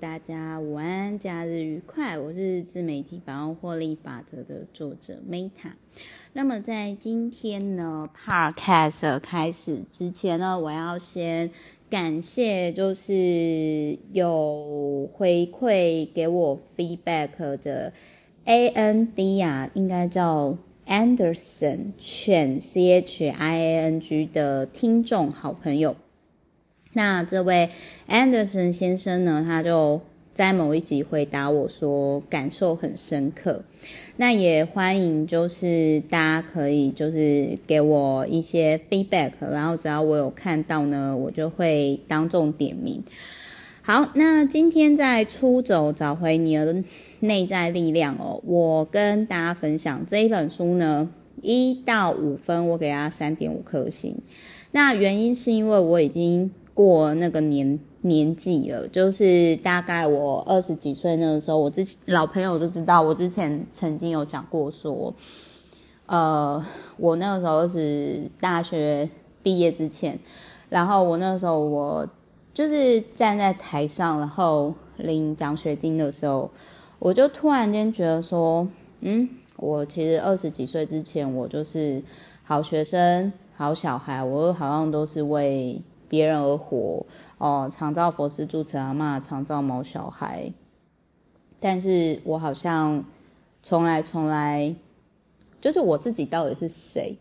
大家午安，假日愉快。我是自媒体百万获利法则的作者 Meta。那么在今天呢，Podcast 开始之前呢，我要先感谢，就是有回馈给我 feedback 的 AND 啊，应该叫 Anderson 犬 C H I A N G 的听众好朋友。那这位 Anderson 先生呢，他就在某一集回答我说，感受很深刻。那也欢迎，就是大家可以就是给我一些 feedback，然后只要我有看到呢，我就会当众点名。好，那今天在出走找回你的内在力量哦，我跟大家分享这一本书呢，一到五分我给他三点五颗星。那原因是因为我已经。过那个年年纪了，就是大概我二十几岁那个时候，我之前老朋友都知道，我之前曾经有讲过说，呃，我那个时候是大学毕业之前，然后我那个时候我就是站在台上，然后领奖学金的时候，我就突然间觉得说，嗯，我其实二十几岁之前，我就是好学生、好小孩，我好像都是为。别人而活哦，常照佛师住持阿嬷，常照毛小孩。但是我好像从来从来，就是我自己到底是谁？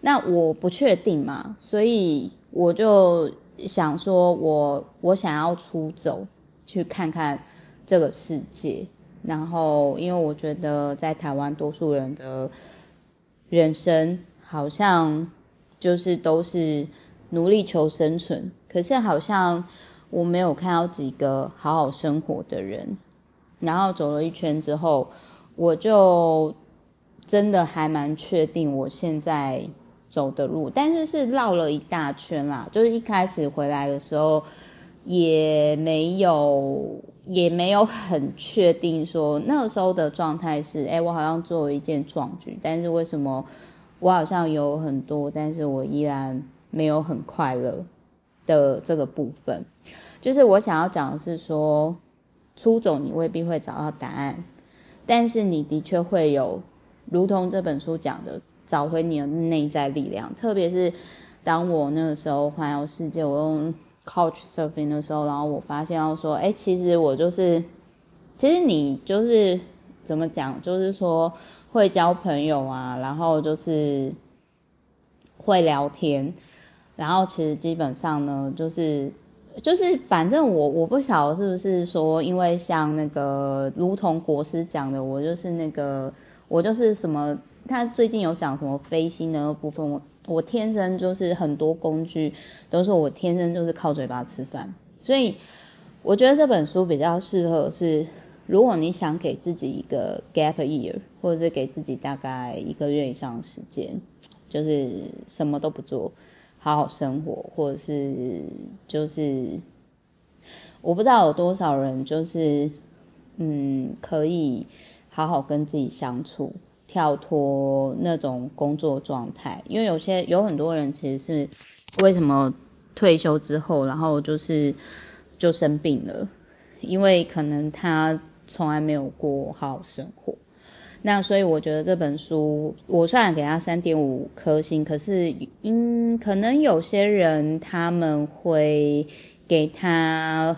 那我不确定嘛，所以我就想说我，我我想要出走去看看这个世界。然后，因为我觉得在台湾，多数人的人生好像就是都是。努力求生存，可是好像我没有看到几个好好生活的人。然后走了一圈之后，我就真的还蛮确定我现在走的路，但是是绕了一大圈啦。就是一开始回来的时候，也没有也没有很确定说那时候的状态是，哎，我好像做了一件壮举，但是为什么我好像有很多，但是我依然。没有很快乐的这个部分，就是我想要讲的是说，出走你未必会找到答案，但是你的确会有，如同这本书讲的，找回你的内在力量。特别是当我那个时候环游世界，我用 Couch Surfing 的时候，然后我发现要说，哎，其实我就是，其实你就是怎么讲，就是说会交朋友啊，然后就是会聊天。然后其实基本上呢，就是就是反正我我不晓得是不是说，因为像那个如同国师讲的，我就是那个我就是什么，他最近有讲什么飞星的部分，我我天生就是很多工具都是我天生就是靠嘴巴吃饭，所以我觉得这本书比较适合是，如果你想给自己一个 gap year，或者是给自己大概一个月以上的时间，就是什么都不做。好好生活，或者是就是，我不知道有多少人就是，嗯，可以好好跟自己相处，跳脱那种工作状态。因为有些有很多人其实是为什么退休之后，然后就是就生病了，因为可能他从来没有过好好生活。那所以我觉得这本书，我虽然给他三点五颗星，可是因可能有些人他们会给他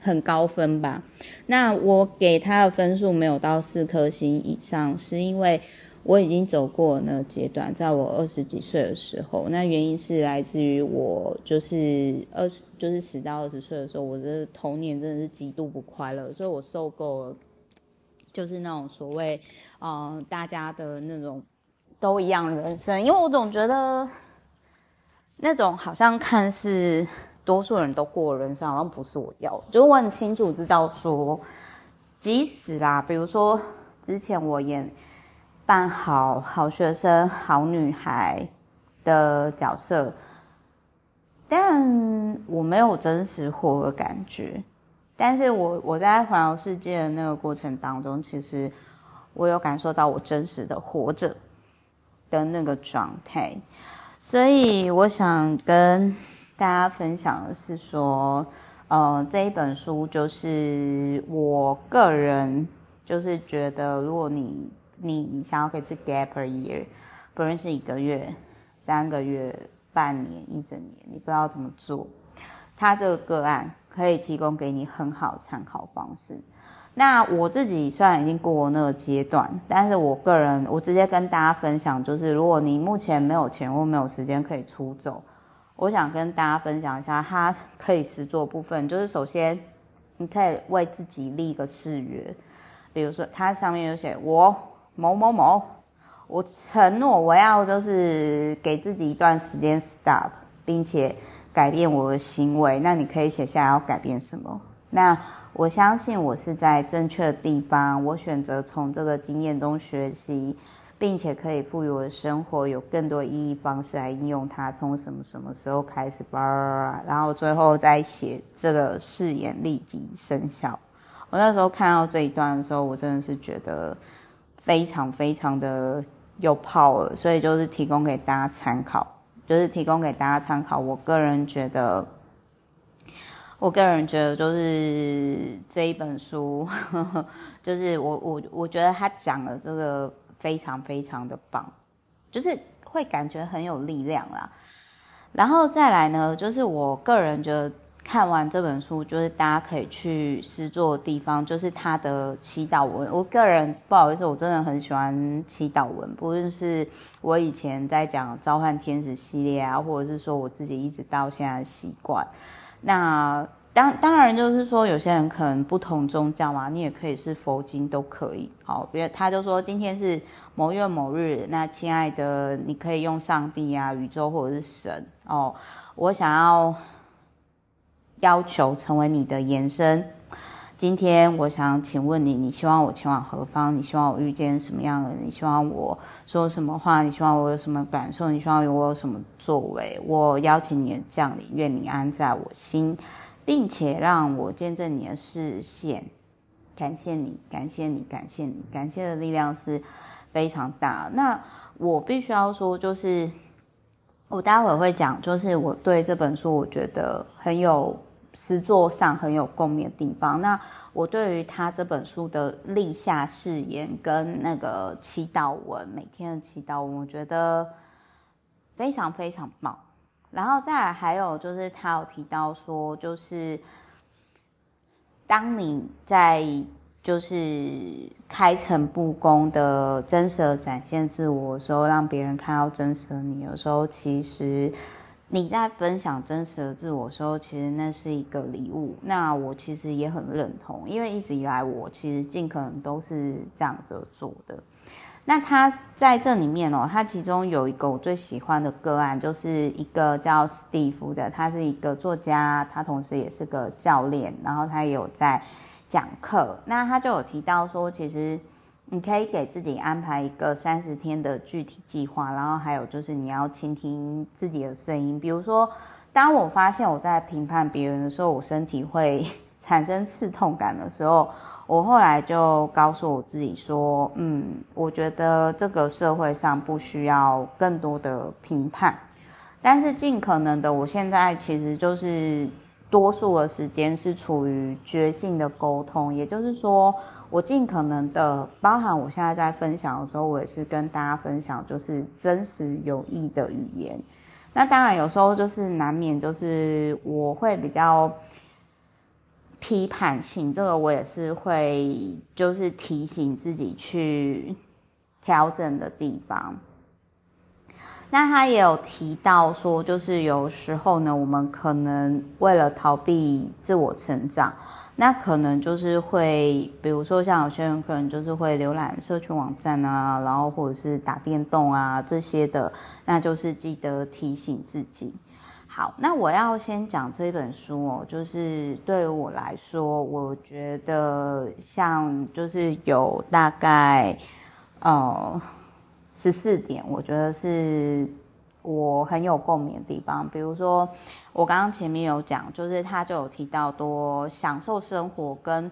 很高分吧。那我给他的分数没有到四颗星以上，是因为我已经走过那个阶段，在我二十几岁的时候。那原因是来自于我就是二十，就是十到二十岁的时候，我的童年真的是极度不快乐，所以我受够了。就是那种所谓，嗯、呃，大家的那种都一样人生，因为我总觉得那种好像看似多数人都过的人生，好像不是我要。就是我很清楚知道说，即使啦，比如说之前我演扮好好学生、好女孩的角色，但我没有真实活的感觉。但是我我在环游世界的那个过程当中，其实我有感受到我真实的活着的那个状态，所以我想跟大家分享的是说，呃，这一本书就是我个人就是觉得，如果你你想要给自己 gap a year，不论是一个月、三个月、半年、一整年，你不知道怎么做，他这个个案可以提供给你很好参考方式。那我自己虽然已经过那个阶段，但是我个人我直接跟大家分享，就是如果你目前没有钱或没有时间可以出走，我想跟大家分享一下，它可以实做部分，就是首先你可以为自己立一个誓约，比如说它上面有写我某某某，我承诺我要就是给自己一段时间 stop，并且改变我的行为，那你可以写下要改变什么。那我相信我是在正确的地方，我选择从这个经验中学习，并且可以赋予我的生活有更多意义方式来应用它。从什么什么时候开始吧，然后最后再写这个誓言立即生效。我那时候看到这一段的时候，我真的是觉得非常非常的有 power，所以就是提供给大家参考，就是提供给大家参考。我个人觉得。我个人觉得，就是这一本书，就是我我我觉得他讲的这个非常非常的棒，就是会感觉很有力量啦。然后再来呢，就是我个人觉得看完这本书，就是大家可以去诗作的地方，就是他的祈祷文。我个人不好意思，我真的很喜欢祈祷文，不论是我以前在讲召唤天使系列啊，或者是说我自己一直到现在的习惯。那当当然就是说，有些人可能不同宗教嘛，你也可以是佛经都可以。好，比如他就说今天是某月某日，那亲爱的，你可以用上帝啊、宇宙或者是神哦，我想要要求成为你的延伸。今天我想请问你，你希望我前往何方？你希望我遇见什么样的人？你希望我说什么话？你希望我有什么感受？你希望我有什么作为？我邀请你的降临，愿你安在我心，并且让我见证你的视线。感谢你，感谢你，感谢你，感谢的力量是非常大。那我必须要说，就是我待会会讲，就是我对这本书，我觉得很有。实作上很有共鸣的地方。那我对于他这本书的立下誓言跟那个祈祷文，每天的祈祷文，我觉得非常非常棒。然后再来还有就是他有提到说，就是当你在就是开诚布公的真实的展现自我的时候，让别人看到真实的你的时候，其实。你在分享真实的自我时候，其实那是一个礼物。那我其实也很认同，因为一直以来我其实尽可能都是这样子做的。那他在这里面哦，他其中有一个我最喜欢的个案，就是一个叫史蒂夫的，他是一个作家，他同时也是个教练，然后他也有在讲课。那他就有提到说，其实。你可以给自己安排一个三十天的具体计划，然后还有就是你要倾听自己的声音。比如说，当我发现我在评判别人的时候，我身体会 产生刺痛感的时候，我后来就告诉我自己说：“嗯，我觉得这个社会上不需要更多的评判，但是尽可能的，我现在其实就是。”多数的时间是处于觉性的沟通，也就是说，我尽可能的，包含我现在在分享的时候，我也是跟大家分享，就是真实有益的语言。那当然有时候就是难免，就是我会比较批判性，这个我也是会就是提醒自己去调整的地方。那他也有提到说，就是有时候呢，我们可能为了逃避自我成长，那可能就是会，比如说像有些人可能就是会浏览社群网站啊，然后或者是打电动啊这些的，那就是记得提醒自己。好，那我要先讲这一本书哦，就是对于我来说，我觉得像就是有大概，呃。十四点，我觉得是我很有共鸣的地方。比如说，我刚刚前面有讲，就是他就有提到多享受生活跟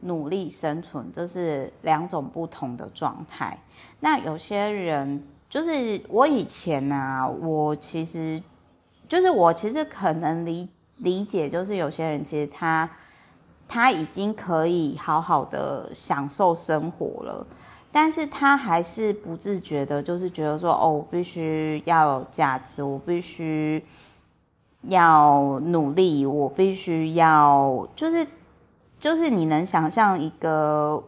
努力生存，这是两种不同的状态。那有些人，就是我以前啊，我其实就是我其实可能理理解，就是有些人其实他他已经可以好好的享受生活了，但是他还是不自觉的，就是觉得说，哦，我必须要有价值，我必须要努力，我必须要，就是就是你能想象一个，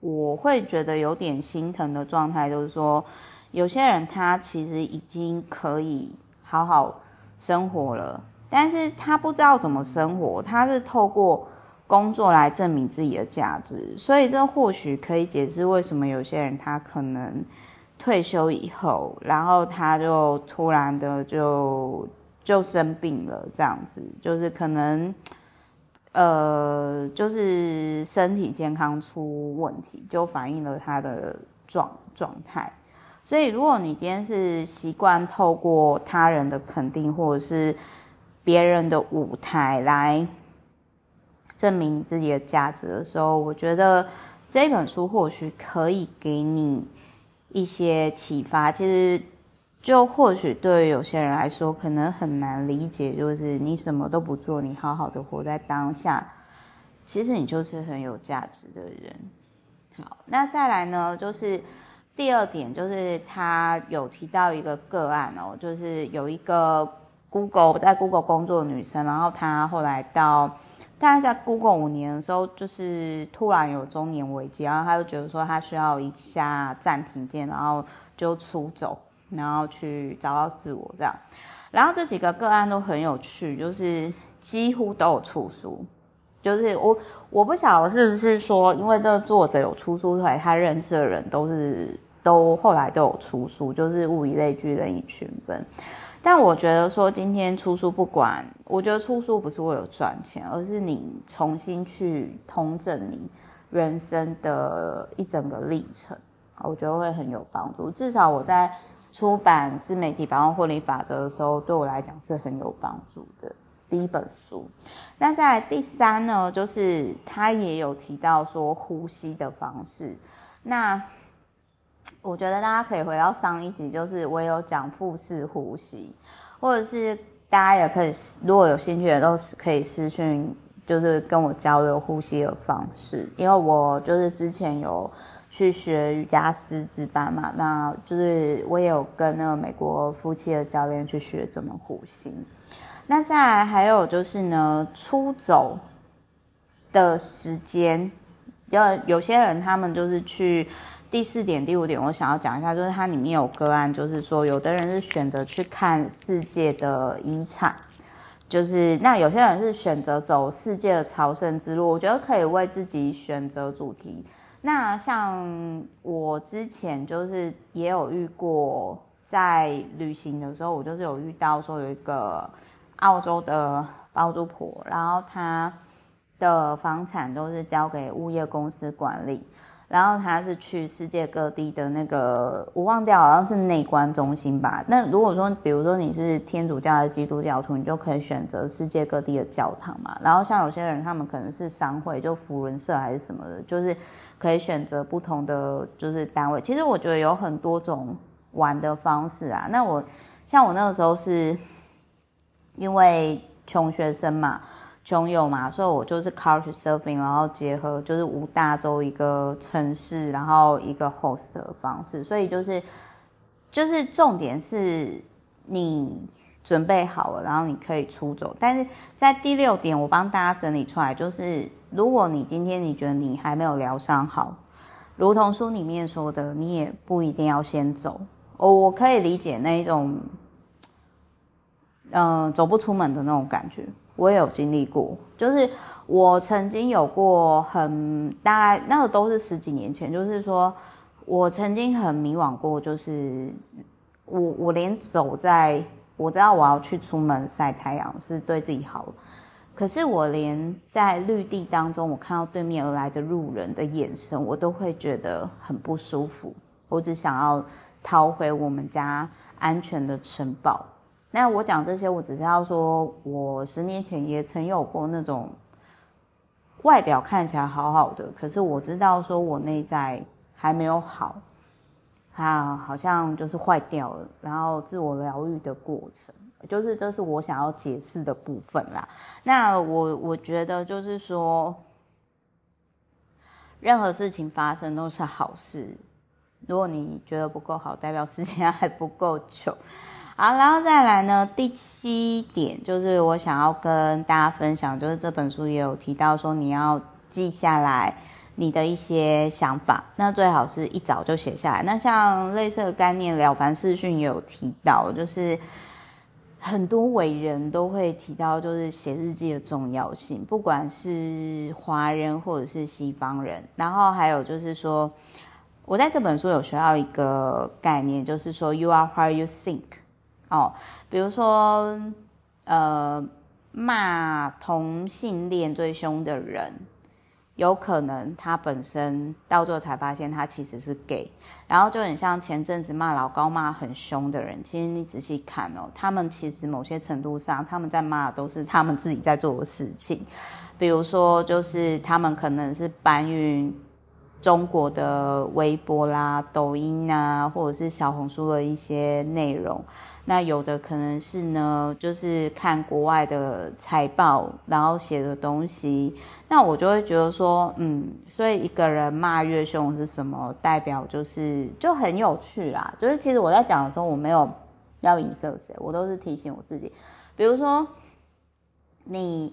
我会觉得有点心疼的状态，就是说，有些人他其实已经可以好好生活了。但是他不知道怎么生活，他是透过工作来证明自己的价值，所以这或许可以解释为什么有些人他可能退休以后，然后他就突然的就就生病了，这样子就是可能呃就是身体健康出问题，就反映了他的状状态。所以如果你今天是习惯透过他人的肯定，或者是别人的舞台来证明你自己的价值的时候，我觉得这本书或许可以给你一些启发。其实，就或许对于有些人来说，可能很难理解，就是你什么都不做，你好好的活在当下，其实你就是很有价值的人。好，那再来呢，就是第二点，就是他有提到一个个案哦，就是有一个。Google 在 Google 工作的女生，然后她后来到大概在工作五年的时候，就是突然有中年危机，然后他就觉得说他需要一下暂停键，然后就出走，然后去找到自我这样。然后这几个个案都很有趣，就是几乎都有出书。就是我我不晓得是不是说，因为这个作者有出书，所以他认识的人都是都后来都有出书，就是物以类聚，人以群分。但我觉得说，今天出书不管，我觉得出书不是为了赚钱，而是你重新去通整你人生的一整个历程，我觉得会很有帮助。至少我在出版自媒体百万获利法则的时候，对我来讲是很有帮助的第一本书。那在第三呢，就是他也有提到说呼吸的方式，那。我觉得大家可以回到上一集，就是我有讲腹式呼吸，或者是大家也可以，如果有兴趣的都可以私讯，就是跟我交流呼吸的方式。因为我就是之前有去学瑜伽师资班嘛，那就是我也有跟那个美国夫妻的教练去学怎么呼吸。那再来还有就是呢，出走的时间，要有些人他们就是去。第四点、第五点，我想要讲一下，就是它里面有个案，就是说，有的人是选择去看世界的遗产，就是那有些人是选择走世界的朝圣之路。我觉得可以为自己选择主题。那像我之前就是也有遇过，在旅行的时候，我就是有遇到说有一个澳洲的包租婆，然后她的房产都是交给物业公司管理。然后他是去世界各地的那个，我忘掉，好像是内观中心吧。那如果说，比如说你是天主教的基督教徒，你就可以选择世界各地的教堂嘛。然后像有些人，他们可能是商会，就扶轮社还是什么的，就是可以选择不同的就是单位。其实我觉得有很多种玩的方式啊。那我像我那个时候是因为穷学生嘛。穷游嘛，所以我就是 Couchsurfing，然后结合就是五大洲一个城市，然后一个 host 的方式，所以就是就是重点是你准备好了，然后你可以出走。但是在第六点，我帮大家整理出来，就是如果你今天你觉得你还没有疗伤好，如同书里面说的，你也不一定要先走。我我可以理解那一种，嗯、走不出门的那种感觉。我也有经历过，就是我曾经有过很大概那个都是十几年前，就是说我曾经很迷惘过，就是我我连走在我知道我要去出门晒太阳是对自己好，可是我连在绿地当中，我看到对面而来的路人的眼神，我都会觉得很不舒服。我只想要逃回我们家安全的城堡。那我讲这些，我只是要说，我十年前也曾有过那种外表看起来好好的，可是我知道说我内在还没有好，啊，好像就是坏掉了，然后自我疗愈的过程。就是这是我想要解释的部分啦。那我我觉得就是说，任何事情发生都是好事。如果你觉得不够好，代表时间还不够久。好，然后再来呢，第七点就是我想要跟大家分享，就是这本书也有提到说，你要记下来你的一些想法，那最好是一早就写下来。那像类似的概念，了凡四训也有提到，就是。很多伟人都会提到，就是写日记的重要性，不管是华人或者是西方人。然后还有就是说，我在这本书有学到一个概念，就是说 “you are what you think”。哦，比如说，呃，骂同性恋最凶的人。有可能他本身到最后才发现他其实是 gay，然后就很像前阵子骂老高骂很凶的人，其实你仔细看哦，他们其实某些程度上他们在骂的都是他们自己在做的事情，比如说就是他们可能是搬运中国的微博啦、抖音啊，或者是小红书的一些内容。那有的可能是呢，就是看国外的财报，然后写的东西，那我就会觉得说，嗯，所以一个人骂越凶是什么？代表就是就很有趣啦。就是其实我在讲的时候，我没有要影射谁，我都是提醒我自己。比如说，你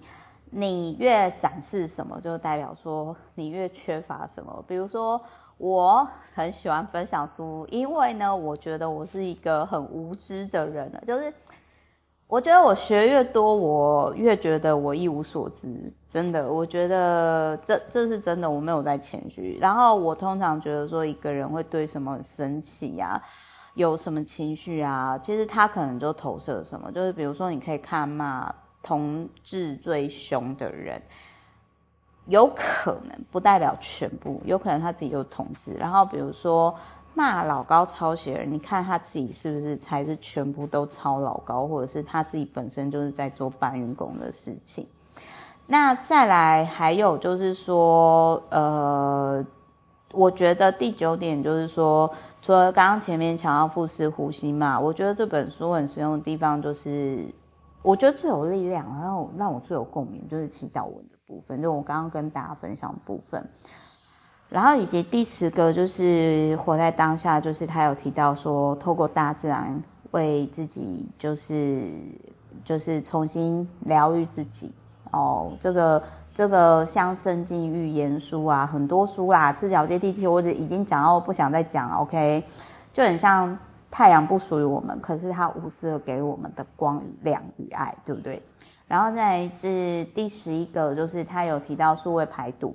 你越展示什么，就代表说你越缺乏什么。比如说。我很喜欢分享书，因为呢，我觉得我是一个很无知的人。就是我觉得我学越多，我越觉得我一无所知。真的，我觉得这这是真的，我没有在谦虚。然后我通常觉得说，一个人会对什么很生气呀，有什么情绪啊，其实他可能就投射什么。就是比如说，你可以看骂同志最凶的人。有可能不代表全部，有可能他自己有同志。然后比如说骂老高抄袭人，你看他自己是不是才是全部都抄老高，或者是他自己本身就是在做搬运工的事情。那再来还有就是说，呃，我觉得第九点就是说，除了刚刚前面强调腹式呼吸嘛，我觉得这本书很实用的地方就是，我觉得最有力量，然后让我最有共鸣就是祈祷文的。部分就我刚刚跟大家分享的部分，然后以及第十个就是活在当下，就是他有提到说，透过大自然为自己，就是就是重新疗愈自己哦。这个这个像圣经预言书啊，很多书啦，赤脚接地气，我已经讲到不想再讲了，OK，就很像太阳不属于我们，可是它无私的给我们的光亮与爱，对不对？然后再是第十一个，就是他有提到数位排毒。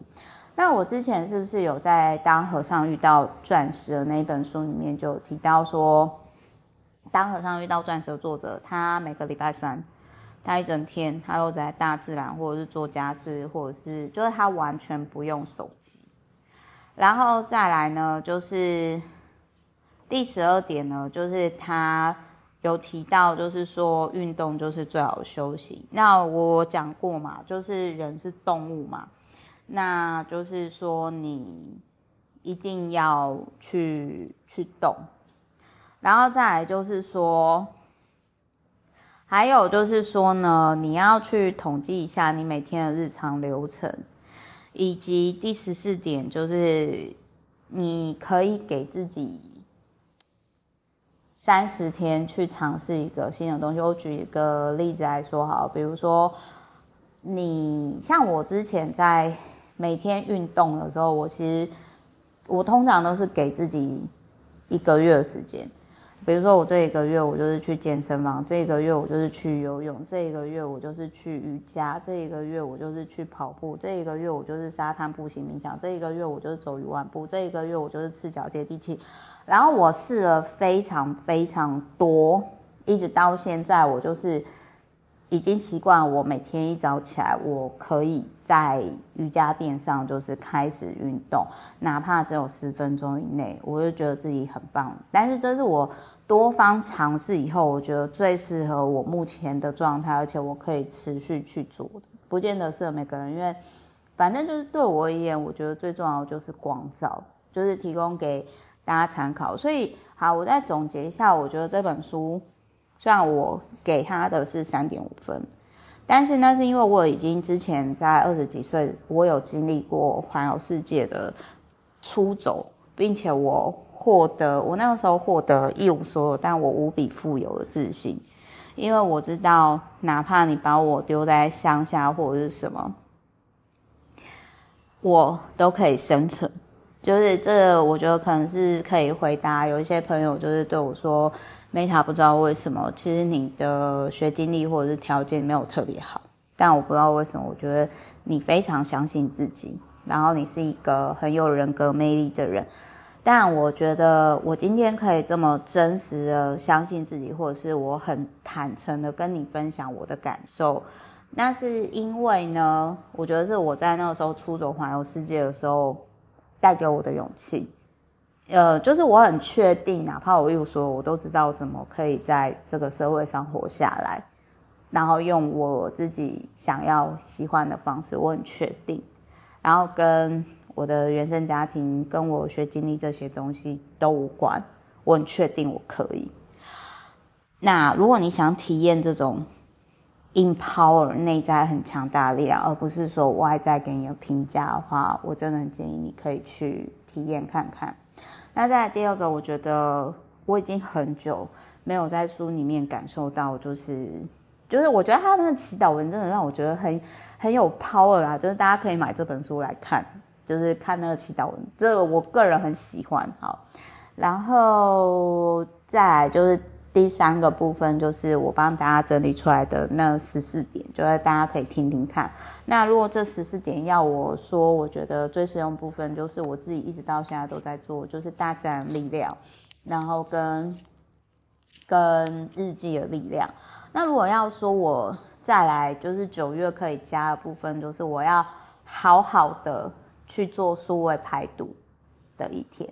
那我之前是不是有在《当和尚遇到钻石》的那一本书里面就提到说，当和尚遇到钻石的作者，他每个礼拜三，他一整天他都在大自然，或者是做家事，或者是就是他完全不用手机。然后再来呢，就是第十二点呢，就是他。有提到，就是说运动就是最好休息。那我讲过嘛，就是人是动物嘛，那就是说你一定要去去动。然后再来就是说，还有就是说呢，你要去统计一下你每天的日常流程，以及第十四点就是你可以给自己。三十天去尝试一个新的东西。我举一个例子来说，好，比如说你像我之前在每天运动的时候，我其实我通常都是给自己一个月的时间。比如说我这一个月我就是去健身房，这一个月我就是去游泳，这一个月我就是去瑜伽，这一个月我就是去跑步，这一个月我就是沙滩步行冥想，这一个月我就是走一万步，这一个月我就是赤脚接地气。然后我试了非常非常多，一直到现在，我就是已经习惯，我每天一早起来，我可以在瑜伽垫上就是开始运动，哪怕只有十分钟以内，我就觉得自己很棒。但是这是我多方尝试以后，我觉得最适合我目前的状态，而且我可以持续去做的，不见得适合每个人，因为反正就是对我而言，我觉得最重要的就是光照，就是提供给大家参考。所以好，我再总结一下，我觉得这本书虽然我给他的是三点五分，但是那是因为我已经之前在二十几岁，我有经历过环游世界的出走，并且我获得我那个时候获得一无所有，但我无比富有的自信，因为我知道，哪怕你把我丢在乡下或者是什么，我都可以生存。就是这，我觉得可能是可以回答。有一些朋友就是对我说：“Meta 不知道为什么，其实你的学经历或者是条件没有特别好，但我不知道为什么，我觉得你非常相信自己，然后你是一个很有人格魅力的人。但我觉得我今天可以这么真实的相信自己，或者是我很坦诚的跟你分享我的感受，那是因为呢，我觉得是我在那个时候出走环游世界的时候。”带给我的勇气，呃，就是我很确定，哪怕我一说，我都知道怎么可以在这个社会上活下来，然后用我自己想要喜欢的方式，我很确定，然后跟我的原生家庭、跟我学经历这些东西都无关，我很确定我可以。那如果你想体验这种，empower 内在很强大力量，而不是说外在给你的评价的话，我真的很建议你可以去体验看看。那再来第二个，我觉得我已经很久没有在书里面感受到，就是就是我觉得他那个祈祷文真的让我觉得很很有 power 啊，就是大家可以买这本书来看，就是看那个祈祷文，这个我个人很喜欢。好，然后再来就是。第三个部分就是我帮大家整理出来的那十四点，就是大家可以听听看。那如果这十四点要我说，我觉得最实用部分就是我自己一直到现在都在做，就是大自然力量，然后跟跟日记的力量。那如果要说我再来就是九月可以加的部分，就是我要好好的去做数位排毒的一天。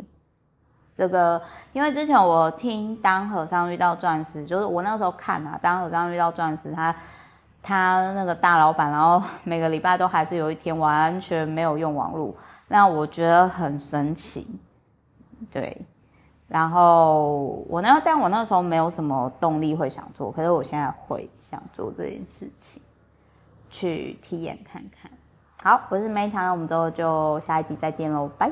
这个，因为之前我听《当和尚遇到钻石》，就是我那时候看啊，《当和尚遇到钻石》他，他那个大老板，然后 每个礼拜都还是有一天完全没有用网络，那我觉得很神奇，对。然后我那，但我那时候没有什么动力会想做，可是我现在会想做这件事情，去体验看看。好，我是 Meta，那我们之后就下一集再见喽，拜。